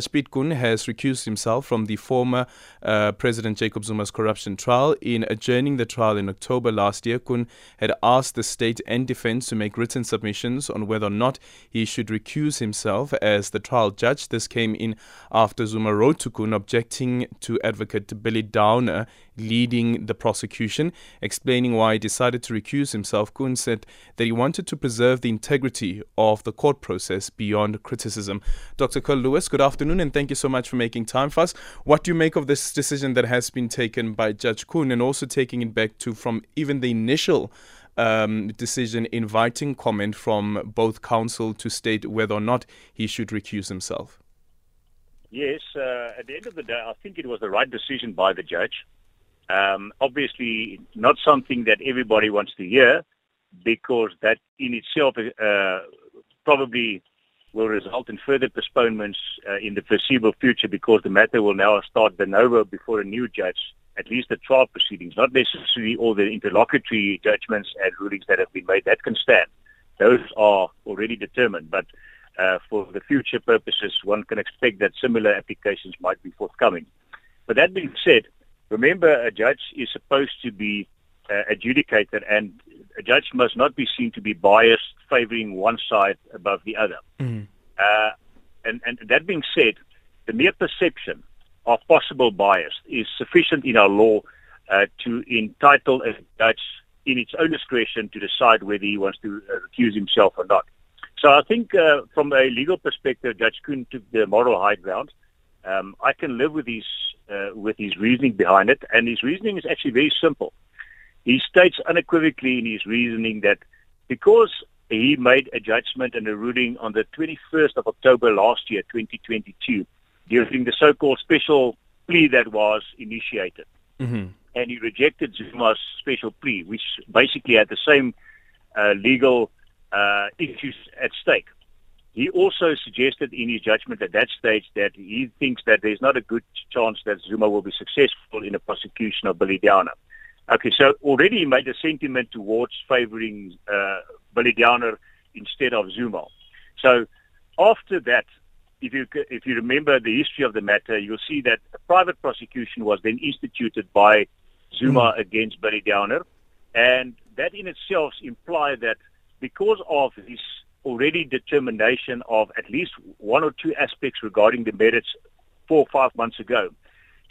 Piet Koen has recused himself from the former uh, President Jacob Zuma's corruption trial. In adjourning the trial in October last year, Koen had asked the state and defense to make written submissions on whether or not he should recuse himself as the trial judge. This came in after Zuma wrote to Koen objecting to advocate Billy Downer leading the prosecution, explaining why he decided to recuse himself. Koen said that he wanted to preserve the integrity of the court process beyond criticism. Dr. Curlewis, good afternoon and thank you so much for making time for us. What do you make of this decision that has been taken by Judge Koen and also taking it back to from even the initial um, decision inviting comment from both counsel to state whether or not he should recuse himself? Yes, uh, at the end of the day, I think it was the right decision by the judge. Um, obviously, not something that everybody wants to hear because that in itself uh, probably will result in further postponements uh, in the foreseeable future because the matter will now start de novo before a new judge, at least the trial proceedings, not necessarily all the interlocutory judgments and rulings that have been made. That can stand. Those are already determined. But uh, for the future purposes, one can expect that similar applications might be forthcoming. But that being said, remember a judge is supposed to be uh, adjudicated and a judge must not be seen to be biased favoring one side above the other. Mm. Uh, and, and that being said, the mere perception of possible bias is sufficient in our law uh, to entitle a judge in its own discretion to decide whether he wants to uh, recuse himself or not. So I think uh, from a legal perspective, Judge Koen took the moral high ground. Um, I can live with his uh, with his reasoning behind it, and his reasoning is actually very simple. He states unequivocally in his reasoning that because he made a judgment and a ruling on the 21st of October last year, 2022, during the so-called special plea that was initiated. Mm-hmm. And he rejected Zuma's special plea, which basically had the same uh, legal uh, issues at stake. He also suggested in his judgment at that stage that he thinks that there's not a good chance that Zuma will be successful in a prosecution of Billy Downer. Okay, so already he made a sentiment towards favoring uh, Billy Downer instead of Zuma. So after that, if you if you remember the history of the matter, you'll see that a private prosecution was then instituted by Zuma mm. against Billy Downer, and that in itself implied that because of his already determination of at least one or two aspects regarding the merits four or five months ago,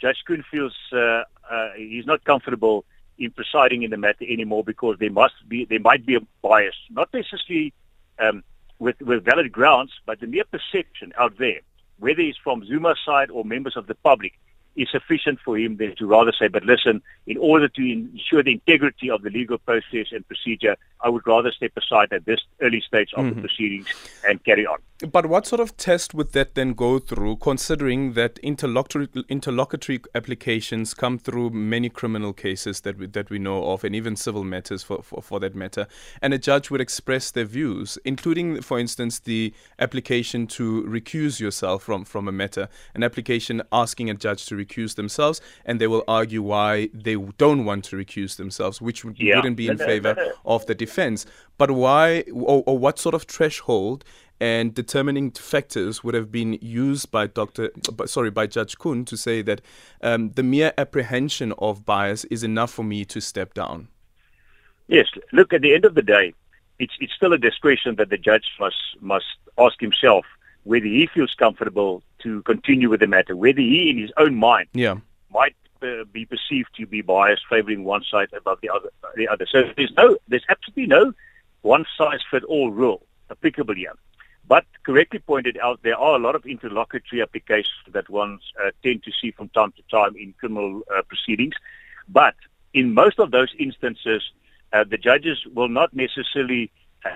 Judge Koen feels uh, uh, he's not comfortable in presiding in the matter anymore because there must be there might be a bias, not necessarily um, with with valid grounds, but the mere perception out there, whether it's from Zuma's side or members of the public, is sufficient for him then to rather say, but listen, in order to ensure the integrity of the legal process and procedure, I would rather step aside at this early stage of mm-hmm. the proceedings and carry on. But what sort of test would that then go through, considering that interlocutory, interlocutory applications come through many criminal cases that we, that we know of, and even civil matters for, for, for that matter, and a judge would express their views, including, for instance, the application to recuse yourself from, from a matter, an application asking a judge to recuse themselves, and they will argue why they don't want to recuse themselves, which would, yeah. wouldn't be in favor of the defense. But why, or, or what sort of threshold and determining factors would have been used by Dr. Sorry, by Judge Koen to say that um, the mere apprehension of bias is enough for me to step down. Yes, look. At the end of the day, it's it's still a discretion that the judge must must ask himself whether he feels comfortable to continue with the matter, whether he, in his own mind, yeah. might uh, be perceived to be biased, favouring one side above the other. The other. So there's no, there's absolutely no one size fit all rule applicable here. But correctly pointed out, there are a lot of interlocutory applications that ones uh, tend to see from time to time in criminal uh, proceedings. But in most of those instances, uh, the judges will not necessarily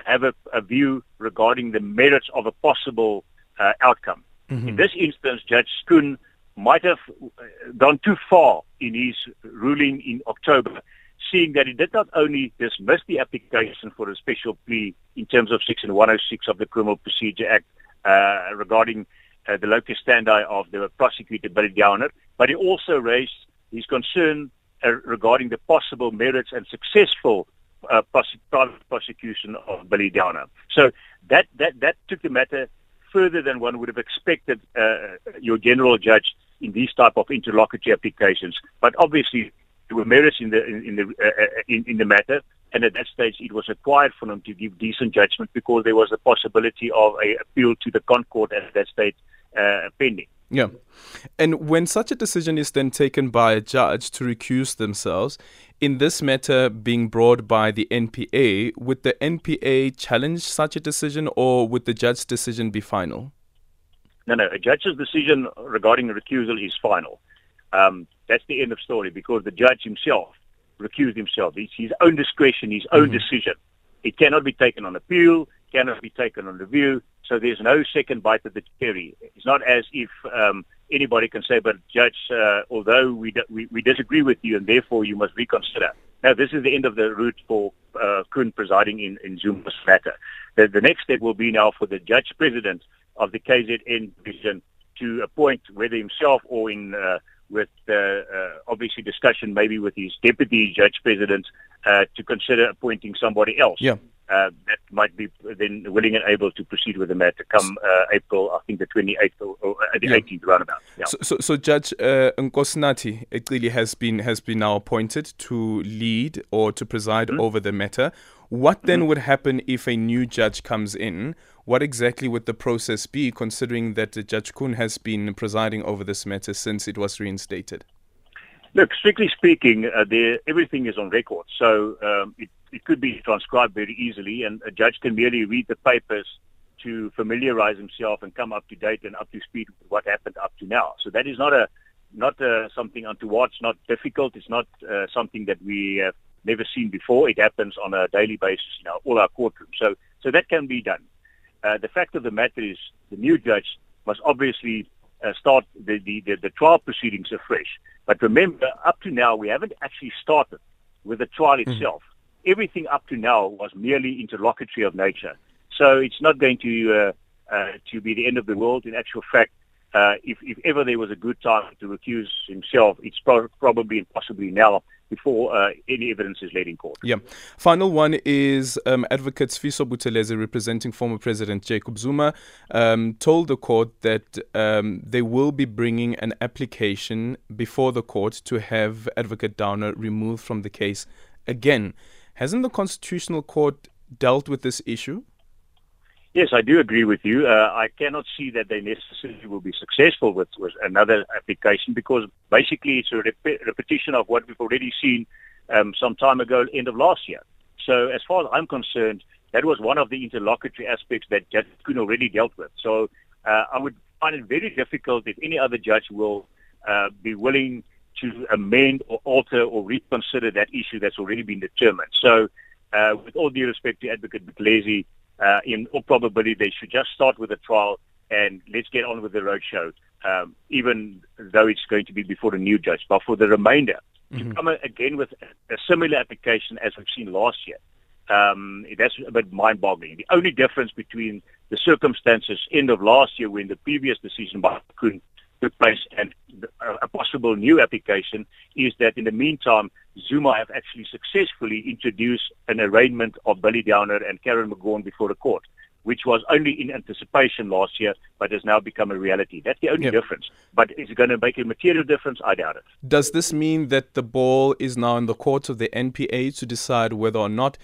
have a, a, view regarding the merits of a possible uh, outcome. Mm-hmm. In this instance, Judge Koen might have uh, gone too far in his ruling in October seeing that he did not only dismiss the application for a special plea in terms of Section 106 of the Criminal Procedure Act uh, regarding uh, the locus standi of the prosecutor Billy Downer, but he also raised his concern uh, regarding the possible merits and successful uh, private prosecution of Billy Downer. So that, that, that took the matter further than one would have expected uh, your general judge in these type of interlocutory applications. But obviously, there were merits in the in, in the uh, uh, in, in the matter, and at that stage, it was required for them to give decent judgment because there was a possibility of a appeal to the ConCourt at that stage uh, pending. Yeah. And when such a decision is then taken by a judge to recuse themselves, in this matter being brought by the NPA, would the NPA challenge such a decision or would the judge's decision be final? No, no. A judge's decision regarding a recusal is final. Um, that's the end of story because the judge himself recused himself. It's his own discretion, his own mm-hmm. decision. It cannot be taken on appeal, cannot be taken on review. So there's no second bite of the cherry. It's not as if um, anybody can say, but judge, uh, although we, we, we disagree with you and therefore you must reconsider. Now, this is the end of the route for uh, Koen presiding in, in Zuma's matter. The, the next step will be now for the judge president of the KZN division to appoint whether himself or in uh, with uh, uh, obviously discussion maybe with his deputy judge president uh, to consider appointing somebody else. Yeah. Uh, that might be then willing and able to proceed with the matter come uh, April, I think the 28th or, or the yeah. 18th roundabout. Yeah. So, so, so Judge uh, Nkosinathi clearly has been has been now appointed to lead or to preside mm-hmm. over the matter. What then mm-hmm. would happen if a new judge comes in? What exactly would the process be, considering that Judge Koen has been presiding over this matter since it was reinstated? Look, strictly speaking, uh, there, everything is on record, so um, it, it could be transcribed very easily, and a judge can merely read the papers to familiarize himself and come up to date and up to speed with what happened up to now. So that is not a not uh, something untoward. It's not difficult. It's not uh, something that we have never seen before. It happens on a daily basis in our, all our courtrooms. So so that can be done. Uh, the fact of the matter is the new judge must obviously uh, start the, the, the, the, trial proceedings afresh. But remember, up to now, we haven't actually started with the trial mm-hmm. itself. Mm-hmm. Everything up to now was merely interlocutory of nature. So it's not going to, uh, uh to be the end of the world. In actual fact, uh, if, if ever there was a good time to recuse himself, it's pro- probably and possibly now before uh, any evidence is laid in court. Yeah. Final one is um, Advocate Sifiso Buthelezi, representing former President Jacob Zuma, um, told the court that um, they will be bringing an application before the court to have Advocate Downer removed from the case again. Hasn't the Constitutional Court dealt with this issue? Yes, I do agree with you. Uh, I cannot see that they necessarily will be successful with, with another application because basically it's a rep- repetition of what we've already seen um, some time ago, end of last year. So as far as I'm concerned, that was one of the interlocutory aspects that Judge Koen already dealt with. So uh, I would find it very difficult if any other judge will uh, be willing to amend or alter or reconsider that issue that's already been determined. So uh, with all due respect to Advocate Buthelezi, uh, in all probability, they should just start with the trial and let's get on with the roadshow, um, even though it's going to be before a new judge. But for the remainder, mm-hmm. to come again with a similar application as we've seen last year, um, that's a bit mind-boggling. The only difference between the circumstances end of last year when the previous decision by Koen took place and uh, a possible new application is that in the meantime, Zuma have actually successfully introduced an arraignment of Billy Downer and Karyn Maughan before the court, which was only in anticipation last year, but has now become a reality. That's the only yep. difference. But is it going to make a material difference? I doubt it. Does this mean that the ball is now in the court of the NPA to decide whether or not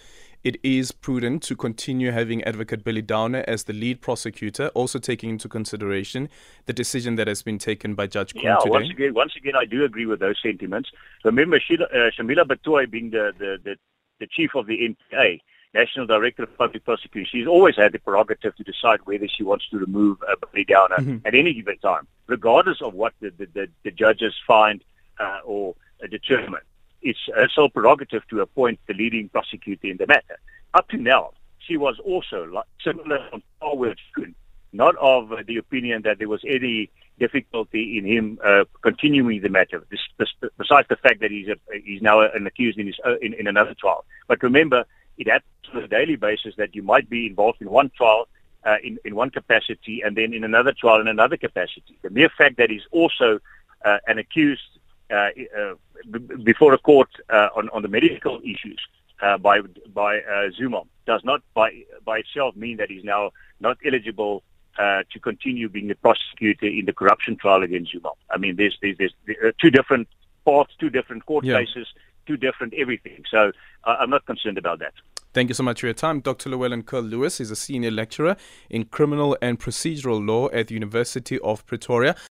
it is prudent to continue having Advocate Billy Downer as the lead prosecutor, also taking into consideration the decision that has been taken by Judge Koen yeah, today? once again, once again, I do agree with those sentiments. Remember, uh, Shamila Batohi being the, the, the, the chief of the NPA, National Director of Public Prosecution, she's always had the prerogative to decide whether she wants to remove uh, Billy Downer mm-hmm. at any given time, regardless of what the, the, the, the judges find uh, or uh, determine it's her sole prerogative to appoint the leading prosecutor in the matter. Up to now, she was also like, similar on par with Koen, not of uh, the opinion that there was any difficulty in him uh, continuing the matter, this, this, besides the fact that he's, a, he's now an accused in, his, uh, in, in another trial. But remember, it happens on a daily basis that you might be involved in one trial uh, in, in one capacity and then in another trial in another capacity. The mere fact that he's also uh, an accused uh, uh, before a court uh, on, on the medical issues by by Zuma does not by by itself mean that he's now not eligible uh, to continue being a prosecutor in the corruption trial against Zuma. I mean, there's there's, there's two different paths, two different court yeah. cases, two different everything. So I'm not concerned about that. Thank you so much for your time. Dr. Llewellyn Curlewis is a senior lecturer in criminal and procedural law at the University of Pretoria.